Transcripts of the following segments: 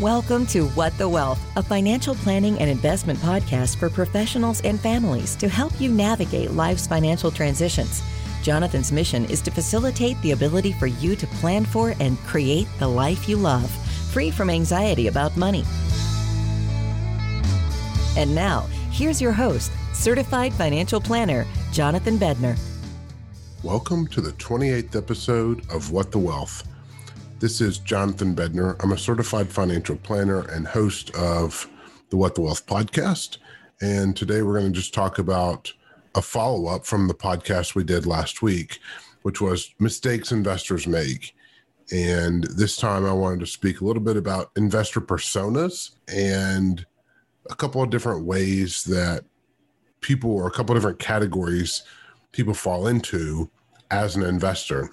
Welcome to What the Wealth, a financial planning and investment podcast for professionals and families to help you navigate life's financial transitions. Jonathan's mission is to facilitate the ability for you to plan for and create the life you love, free from anxiety about money. And now, here's your host, certified financial planner, Jonathan Bednar. Welcome to the 28th episode of What the Wealth. This is Jonathan Bednar. I'm a certified financial planner and host of the What the Wealth podcast. And today we're going to just talk about a follow up from the podcast we did last week, which was mistakes investors make. And this time I wanted to speak a little bit about investor personas and a couple of different ways that people, or a couple of different categories people fall into as an investor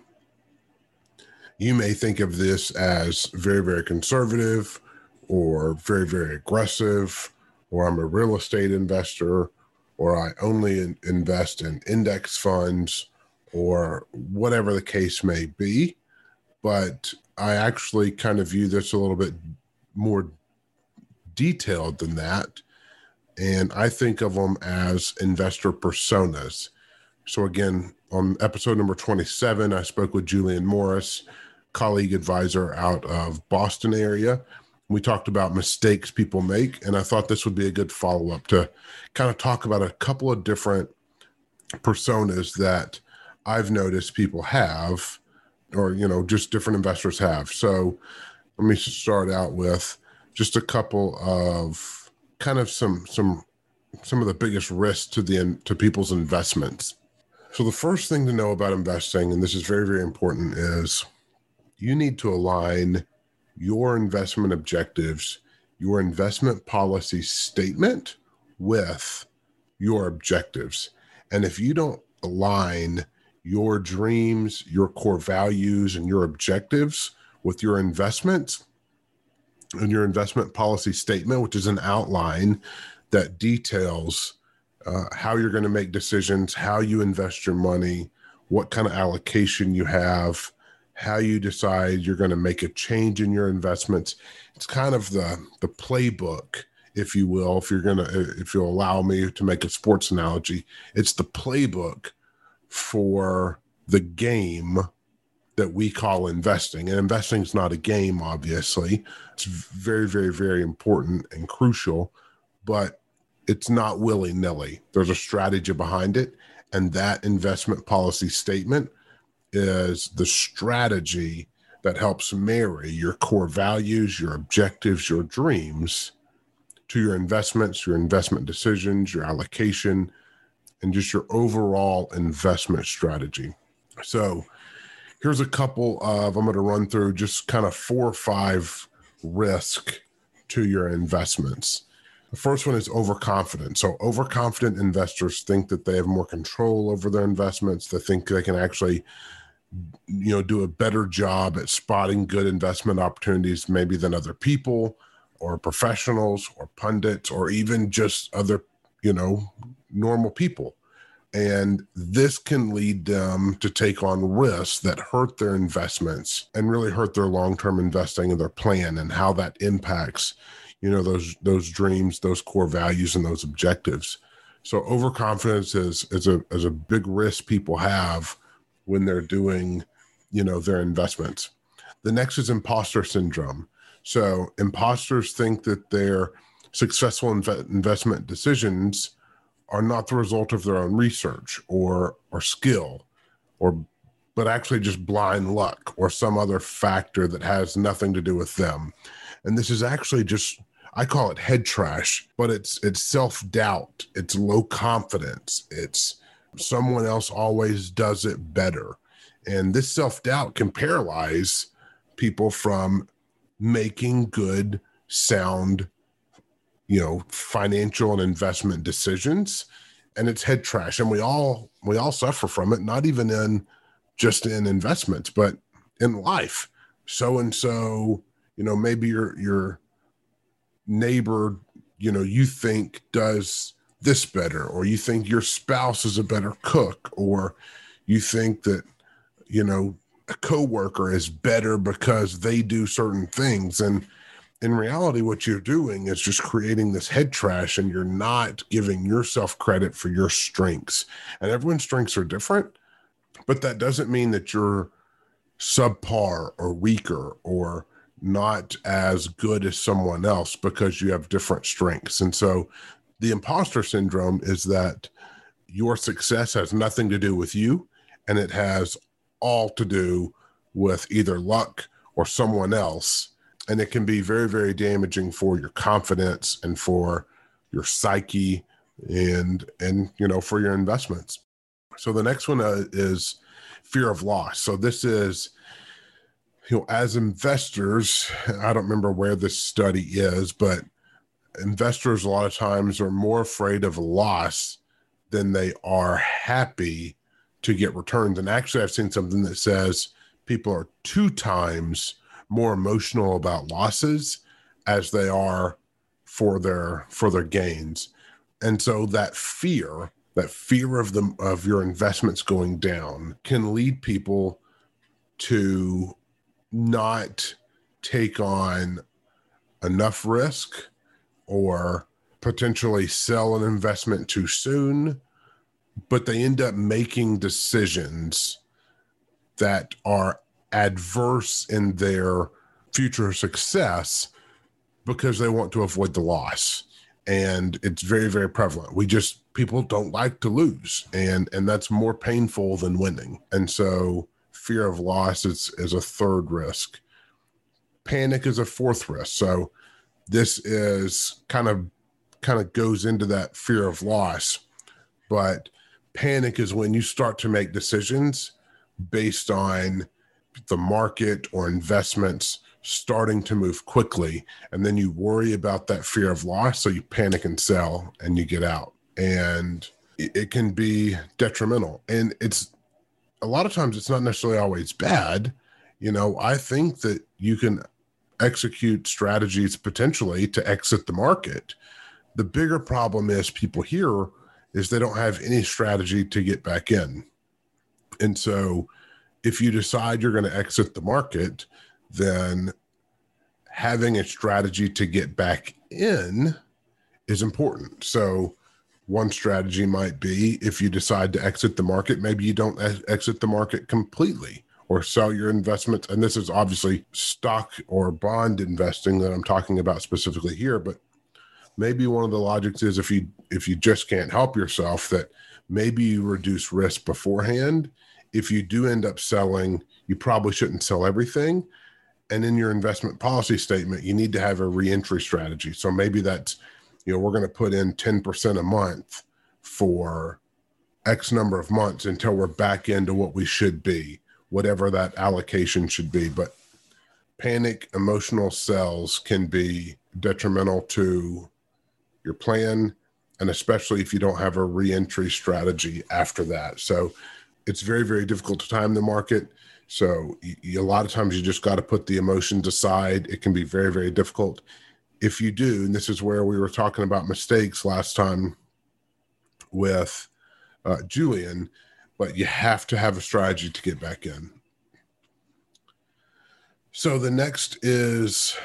you may think of this as very, very conservative or very, very aggressive, or I'm a real estate investor, or I only in- invest in index funds, or whatever the case may be. But I actually kind of view this a little bit more detailed than that. And I think of them as investor personas. So, again, on episode number 27, I spoke with Julian Morris colleague advisor out of Boston area. We talked about mistakes people make, and I thought this would be a good follow up to kind of talk about a couple of different personas that I've noticed people have, or you know, just different investors have. So let me start out with just a couple of kind of some some some of the biggest risks to the to people's investments. So the first thing to know about investing, and this is very very important, is you need to align your investment objectives, your investment policy statement with your objectives. And if you don't align your dreams, your core values, and your objectives with your investments and your investment policy statement, which is an outline that details uh, how you're going to make decisions, how you invest your money, what kind of allocation you have, how you decide you're going to make a change in your investments. It's kind of the the playbook, if you will, if you're going to uh, if you'll allow me to make a sports analogy, it's the playbook for the game that we call investing. And investing is not a game, obviously. It's very, very, very important and crucial, but it's not willy nilly. There's a strategy behind it. And that investment policy statement is the strategy that helps marry your core values, your objectives, your dreams to your investments, your investment decisions, your allocation, and just your overall investment strategy. So, here's a couple of I'm going to run through just kind of four or five risk to your investments. The first one is overconfident. So, overconfident investors think that they have more control over their investments. They think they can actually you know do a better job at spotting good investment opportunities maybe than other people or professionals or pundits or even just other you know normal people. And this can lead them to take on risks that hurt their investments and really hurt their long-term investing and their plan and how that impacts you know those those dreams those core values and those objectives. So overconfidence is is a is a big risk people have when they're doing, you know, their investments. The next is imposter syndrome. So imposters think that their successful inv- investment decisions are not the result of their own research or or skill or but actually just blind luck or some other factor that has nothing to do with them. And this is actually just I call it head trash, but it's it's self-doubt, it's low confidence, it's someone else always does it better. And this self doubt can paralyze people from making good, sound, you know, financial and investment decisions. And it's head trash. And we all we all suffer from it, not even in just in investments, but in life. So and so, you know, maybe your your neighbor, you know, you think does this better or you think your spouse is a better cook or you think that you know a coworker is better because they do certain things and in reality, what you're doing is just creating this head trash and you're not giving yourself credit for your strengths. And everyone's strengths are different, but that doesn't mean that you're subpar or weaker or not as good as someone else because you have different strengths. And so the imposter syndrome is that your success has nothing to do with you and it has all to do with either luck or someone else and it can be very very damaging for your confidence and for your psyche and and you know for your investments. So the next one uh, is fear of loss. So this is you know as investors i don't remember where this study is but investors a lot of times are more afraid of loss than they are happy to get returns and actually i've seen something that says people are two times more emotional about losses as they are for their for their gains. And so that fear that fear of the of your investments going down can lead people to not take on enough risk or potentially sell an investment too soon but they end up making decisions that are adverse in their future success because they want to avoid the loss. And it's very very prevalent. We just people don't like to lose and and that's more painful than winning. And so fear of loss is is a third risk. Panic is a fourth risk. So this is kind of kind of goes into that fear of loss but panic is when you start to make decisions based on the market or investments starting to move quickly. And then you worry about that fear of loss. So you panic and sell and you get out. And it can be detrimental. And it's a lot of times it's not necessarily always bad. You know i think that you can execute strategies potentially to exit the market the bigger problem is people here is they don't have any strategy to get back in and so if you decide you're going to exit the market, then having a strategy to get back in is important. So, one strategy might be if you decide to exit the market, maybe you don't exit the market completely or sell your investments. And this is obviously stock or bond investing that I'm talking about specifically here, but maybe one of the logics is if you if you just can't help yourself that maybe you reduce risk beforehand if you do end up selling, you probably shouldn't sell everything. And in your investment policy statement, you need to have a reentry strategy. So maybe that's, you know, we're going to put in 10% a month for X number of months until we're back into what we should be, whatever that allocation should be. But panic, emotional sells can be detrimental to your plan, and especially if you don't have a reentry strategy after that. So it's very very difficult to time the market so a lot of times you just got to put the emotions aside it can be very very difficult if you do and this is where we were talking about mistakes last time with uh, julian but you have to have a strategy to get back in. So the next is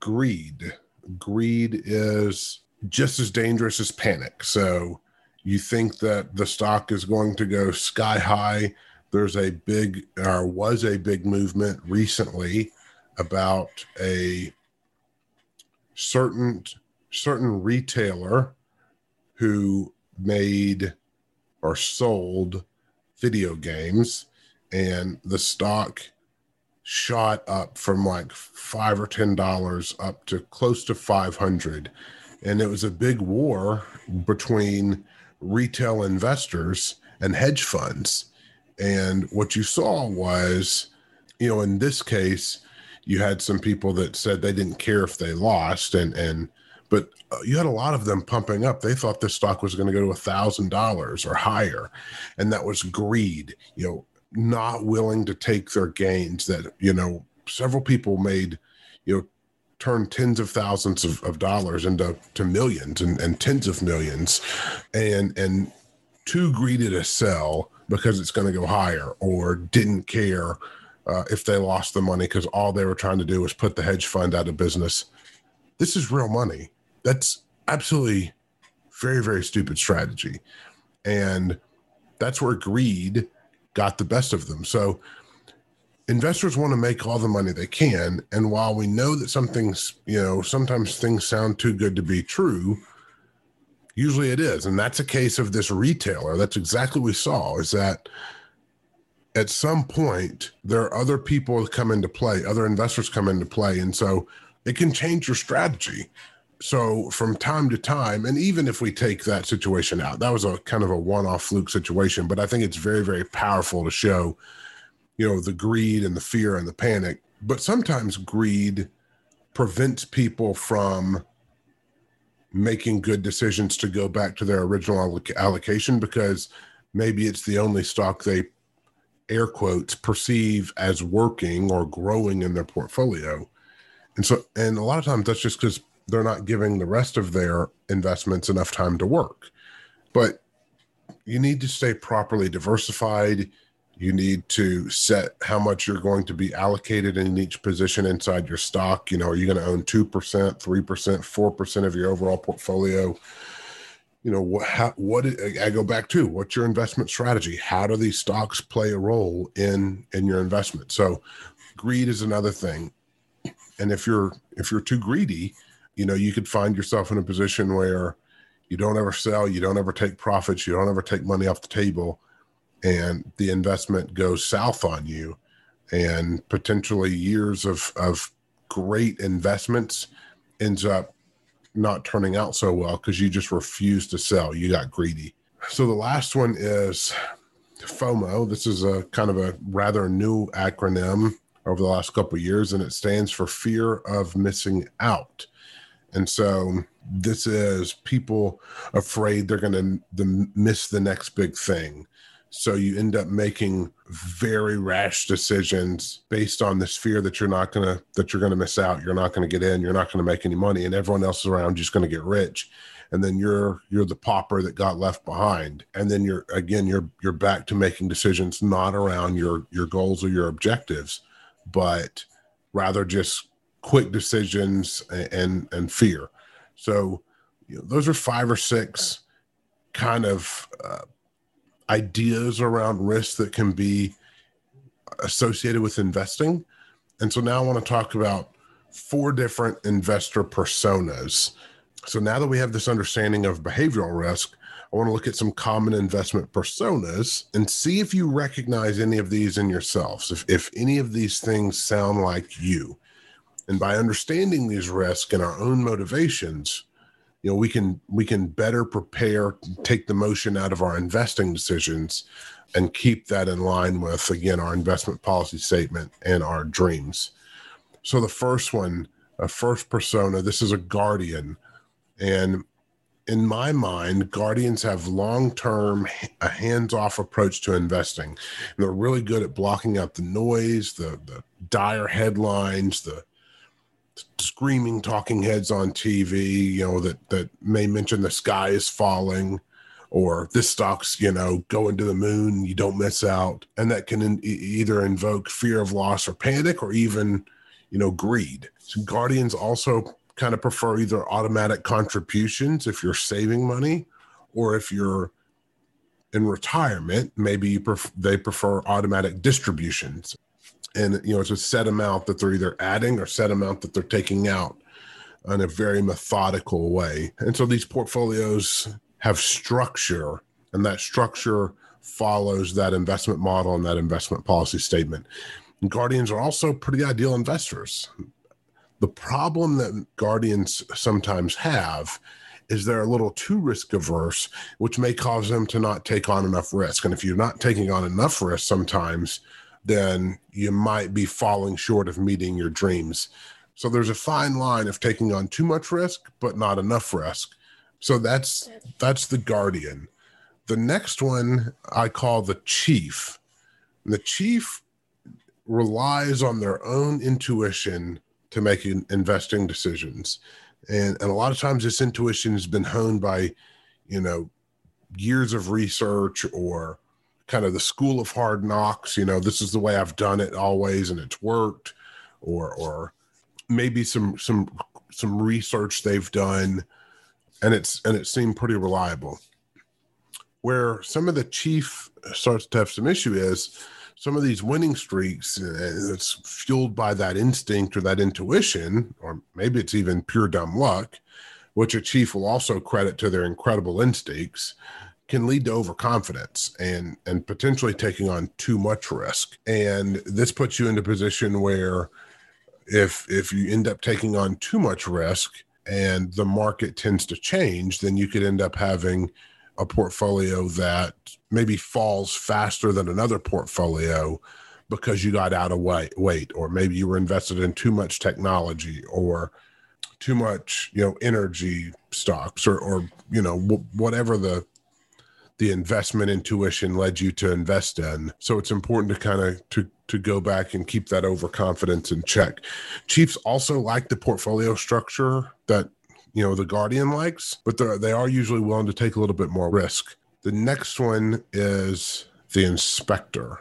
greed. Greed is just as dangerous as panic. So you think that the stock is going to go sky high. There's a big, or was a big movement recently about a certain certain retailer who made or sold video games and the stock shot up from like five or ten dollars up to close to 500 and it was a big war between retail investors and hedge funds. And what you saw was, you know, in this case, you had some people that said they didn't care if they lost, and and but uh, you had a lot of them pumping up. They thought this stock was going to go to a thousand dollars or higher, and that was greed. You know, not willing to take their gains. That you know, several people made, you know, turn tens of thousands of, of dollars into to millions and, and tens of millions and and too greedy to sell because it's going to go higher or didn't care uh, if they lost the money because all they were trying to do was put the hedge fund out of business this is real money. That's absolutely very, very stupid strategy. And that's where greed got the best of them. So investors want to make all the money they can. And while we know that some things, you know, sometimes things sound too good to be true, usually it is. And that's a case of this retailer. That's exactly what we saw is that at some point there are other people that come into play, other investors come into play. And so it can change your strategy. So from time to time, and even if we take that situation out, that was a kind of a one-off fluke situation, but I think it's very, very powerful to show, you know, the greed and the fear and the panic. But sometimes greed prevents people from making good decisions to go back to their original allocation because maybe it's the only stock they air quotes perceive as working or growing in their portfolio and so, and a lot of times that's just because they're not giving the rest of their investments enough time to work. But you need to stay properly diversified. You need to set how much you're going to be allocated in each position inside your stock. You know, are you going to own 2%, 3%, 4% of your overall portfolio? You know, what, how, what I go back to what's your investment strategy? How do these stocks play a role in in your investment? So, greed is another thing and if you're if you're too greedy you know you could find yourself in a position where you don't ever sell you don't ever take profits you don't ever take money off the table and the investment goes south on you. And potentially years of of great investments ends up not turning out so well because you just refuse to sell. You got greedy. So the last one is fomo. This is a kind of a rather new acronym over the last couple of years, and it stands for fear of missing out. And so this is people afraid they're going to miss the next big thing. So you end up making very rash decisions based on this fear that you're not going to that you're going to miss out, you're not going to get in, you're not going to make any money and everyone else around you's going to get rich. And then you're you're the pauper that got left behind. And then you're again you're you're back to making decisions not around your your goals or your objectives but rather just quick decisions and and, fear. So you know, those are five or six kind of uh, ideas around risk that can be associated with investing. And so now I want to talk about four different investor personas. So now that we have this understanding of behavioral risk, I want to look at some common investment personas and see if you recognize any of these in yourselves, if, if any of these things sound like you. And by understanding these risks and our own motivations, you know, we can we can better prepare, take the motion out of our investing decisions and keep that in line with again our investment policy statement and our dreams. So the first one, a first persona, this is a guardian. And in my mind, Guardians have long term, a hands off approach to investing. And they're really good at blocking out the noise, the, the dire headlines, the screaming talking heads on TV, you know, that, that may mention the sky is falling or this stock's, you know, going to the moon, you don't miss out. And that can in, either invoke fear of loss or panic or even, you know, greed. So Guardians also kind of prefer either automatic contributions if you're saving money or if you're in retirement maybe pref- they prefer automatic distributions and you know it's a set amount that they're either adding or set amount that they're taking out in a very methodical way. And so these portfolios have structure and that structure follows that investment model and that investment policy statement. And guardians are also pretty ideal investors. The problem that guardians sometimes have is they're a little too risk averse, which may cause them to not take on enough risk. And if you're not taking on enough risk sometimes, then you might be falling short of meeting your dreams. So there's a fine line of taking on too much risk, but not enough risk. So that's that's the guardian. The next one I call the chief. And the chief relies on their own intuition to make investing decisions. And, and a lot of times this intuition has been honed by, you know, years of research or kind of the school of hard knocks. You know, this is the way I've done it always and it's worked, or, or maybe some, some some research they've done and it's and it seemed pretty reliable where some of the chief starts to have some issue is some of these winning streaks uh, it's fueled by that instinct or that intuition or maybe it's even pure dumb luck which a chief will also credit to their incredible instincts can lead to overconfidence and and potentially taking on too much risk. And this puts you in a position where if if you end up taking on too much risk and the market tends to change then you could end up having a portfolio that maybe falls faster than another portfolio because you got out of weight, or maybe you were invested in too much technology or too much you know energy stocks or or you know whatever the the investment intuition led you to invest in. So it's important to kind of to to go back and keep that overconfidence in check. Chiefs also like the portfolio structure that you know the guardian likes but they are usually willing to take a little bit more risk. The next one is the inspector.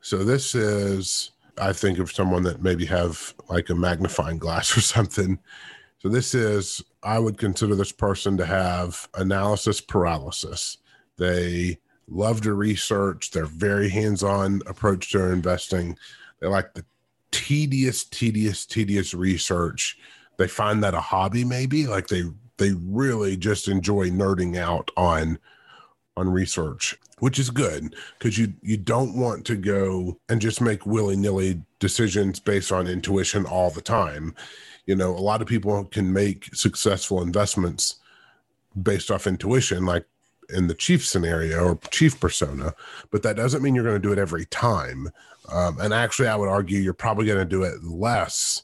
So this is i think of someone that maybe have like a magnifying glass or something. So this is i would consider this person to have analysis paralysis they love to research. They're very hands-on approach to investing. They like the tedious tedious tedious research. They find that a hobby maybe? Like they they really just enjoy nerding out on on research which is good because you you don't want to go and just make willy-nilly decisions based on intuition all the time. You know a lot of people can make successful investments based off intuition like in the chief scenario or chief persona but that doesn't mean you're going to do it every time um, and actually i would argue you're probably going to do it less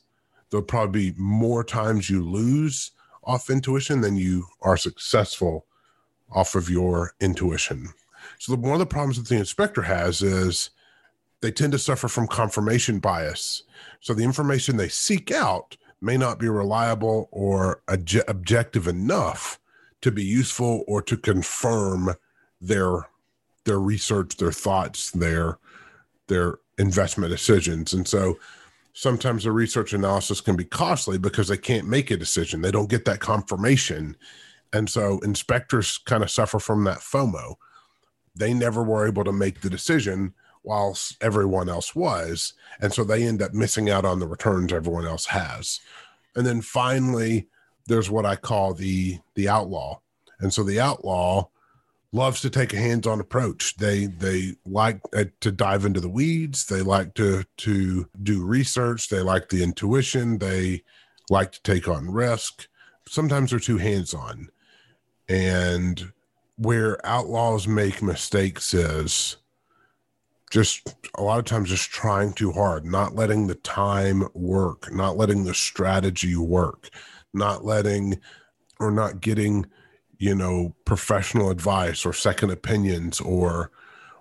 there'll probably be more times you lose off intuition than you are successful off of your intuition. So the, one of the problems that the inspector has is they tend to suffer from confirmation bias. So the information they seek out may not be reliable or objective enough to be useful or to confirm their their research, their thoughts, their their investment decisions. And so sometimes the research analysis can be costly because they can't make a decision. They don't get that confirmation. And so inspectors kind of suffer from that FOMO. They never were able to make the decision whilst everyone else was. And so they end up missing out on the returns everyone else has. And then finally, there's what I call the the outlaw. And so the outlaw loves to take a hands-on approach. They they like uh, to dive into the weeds. They like to to do research. They like the intuition. They like to take on risk. Sometimes they're too hands-on. And where outlaws make mistakes is just a lot of times just trying too hard, not letting the time work, not letting the strategy work, not letting or not getting you know professional advice or second opinions or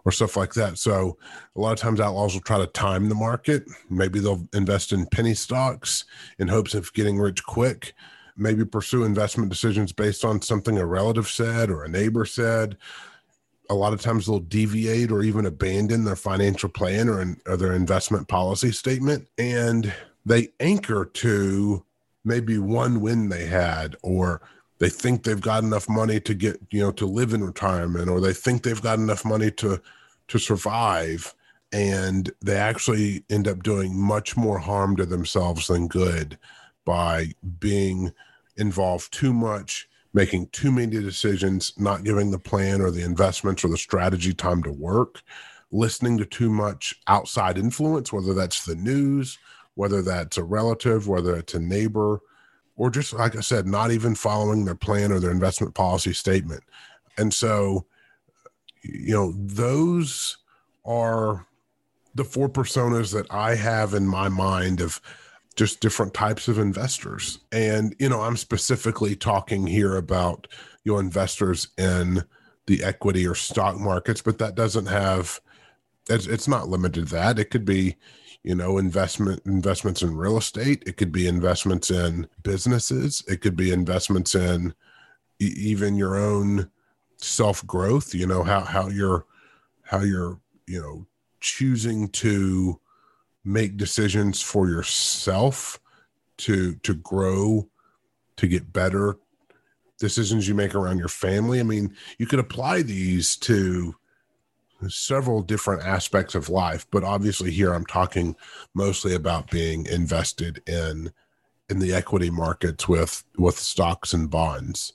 or stuff like that. So a lot of times outlaws will try to time the market. Maybe they'll invest in penny stocks in hopes of getting rich quick. Maybe pursue investment decisions based on something a relative said or a neighbor said. A lot of times they'll deviate or even abandon their financial plan or, or their investment policy statement and they anchor to maybe one win they had or they think they've got enough money to get you know to live in retirement or they think they've got enough money to to survive and they actually end up doing much more harm to themselves than good by being involved too much making too many decisions not giving the plan or the investments or the strategy time to work listening to too much outside influence whether that's the news whether that's a relative whether it's a neighbor or just like I said, not even following their plan or their investment policy statement. And so, you know, those are the four personas that I have in my mind of just different types of investors. And, you know, I'm specifically talking here about your know, investors in the equity or stock markets, but that doesn't have, it's, it's not limited to that. It could be, you know investment investments in real estate it could be investments in businesses it could be investments in e- even your own self growth you know how how you're how you're you know choosing to make decisions for yourself to to grow to get better, decisions you make around your family. I mean, you could apply these to several different aspects of life, but obviously here I'm talking mostly about being invested in in the equity markets with with stocks and bonds.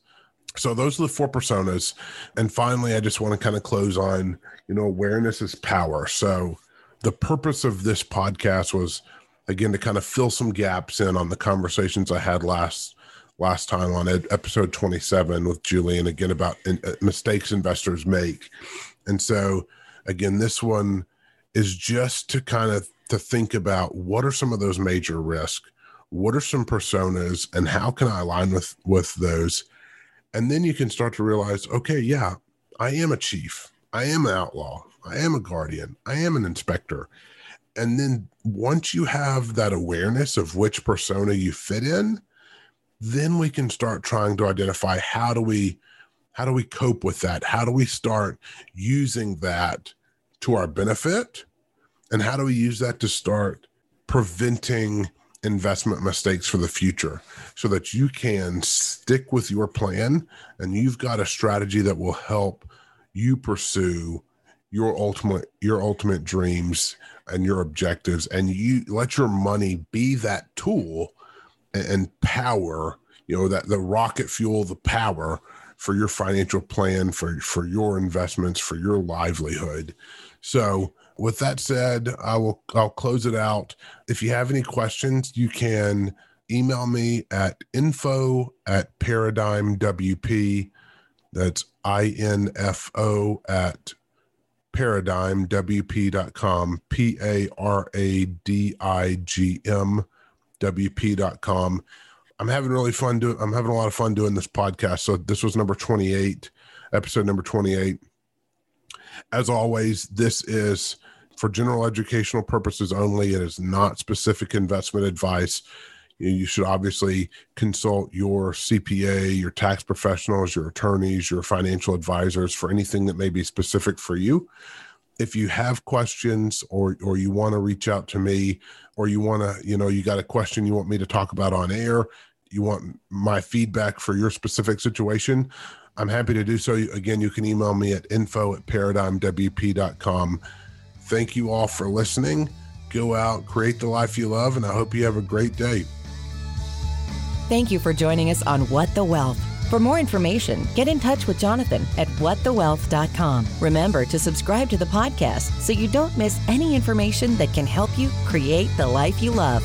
So those are the four personas. And finally, I just want to kind of close on, you know, awareness is power. So the purpose of this podcast was again to kind of fill some gaps in on the conversations I had last last time on episode 27 with Julian again about uh, mistakes investors make. And so again this one is just to kind of to think about what are some of those major risks? What are some personas and how can I align with with those? And then you can start to realize, okay, yeah, I am a chief. I am an outlaw. I am a guardian. I am an inspector. And then once you have that awareness of which persona you fit in, then we can start trying to identify how do we how do we cope with that? How do we start using that to our benefit? And how do we use that to start preventing investment mistakes for the future so that you can stick with your plan and you've got a strategy that will help you pursue your ultimate your ultimate dreams and your objectives and you let your money be that tool and, power you know that the rocket fuel the power for your financial plan for for your investments for your livelihood so with that said, I will I'll close it out. If you have any questions, you can email me at info at paradigm WP. That's I-N-F-O at paradigmwp.com, P-A-R-A-D-I-G-M WP.com. I'm having really fun doing I'm having a lot of fun doing this podcast. So this was number 28, episode number 28. As always, this is for general educational purposes only. It is not specific investment advice. You should obviously consult your CPA, your tax professionals, your attorneys, your financial advisors for anything that may be specific for you. If you have questions or or you want to reach out to me or you want to, you know, you got a question you want me to talk about on air, you want my feedback for your specific situation, I'm happy to do so. Again, you can email me at info at paradigmwp.com Thank you all for listening. Go out, create the life you love, and I hope you have a great day. Thank you for joining us on What the Wealth. For more information, get in touch with Jonathan at whatthewealth.com. Remember to subscribe to the podcast so you don't miss any information that can help you create the life you love.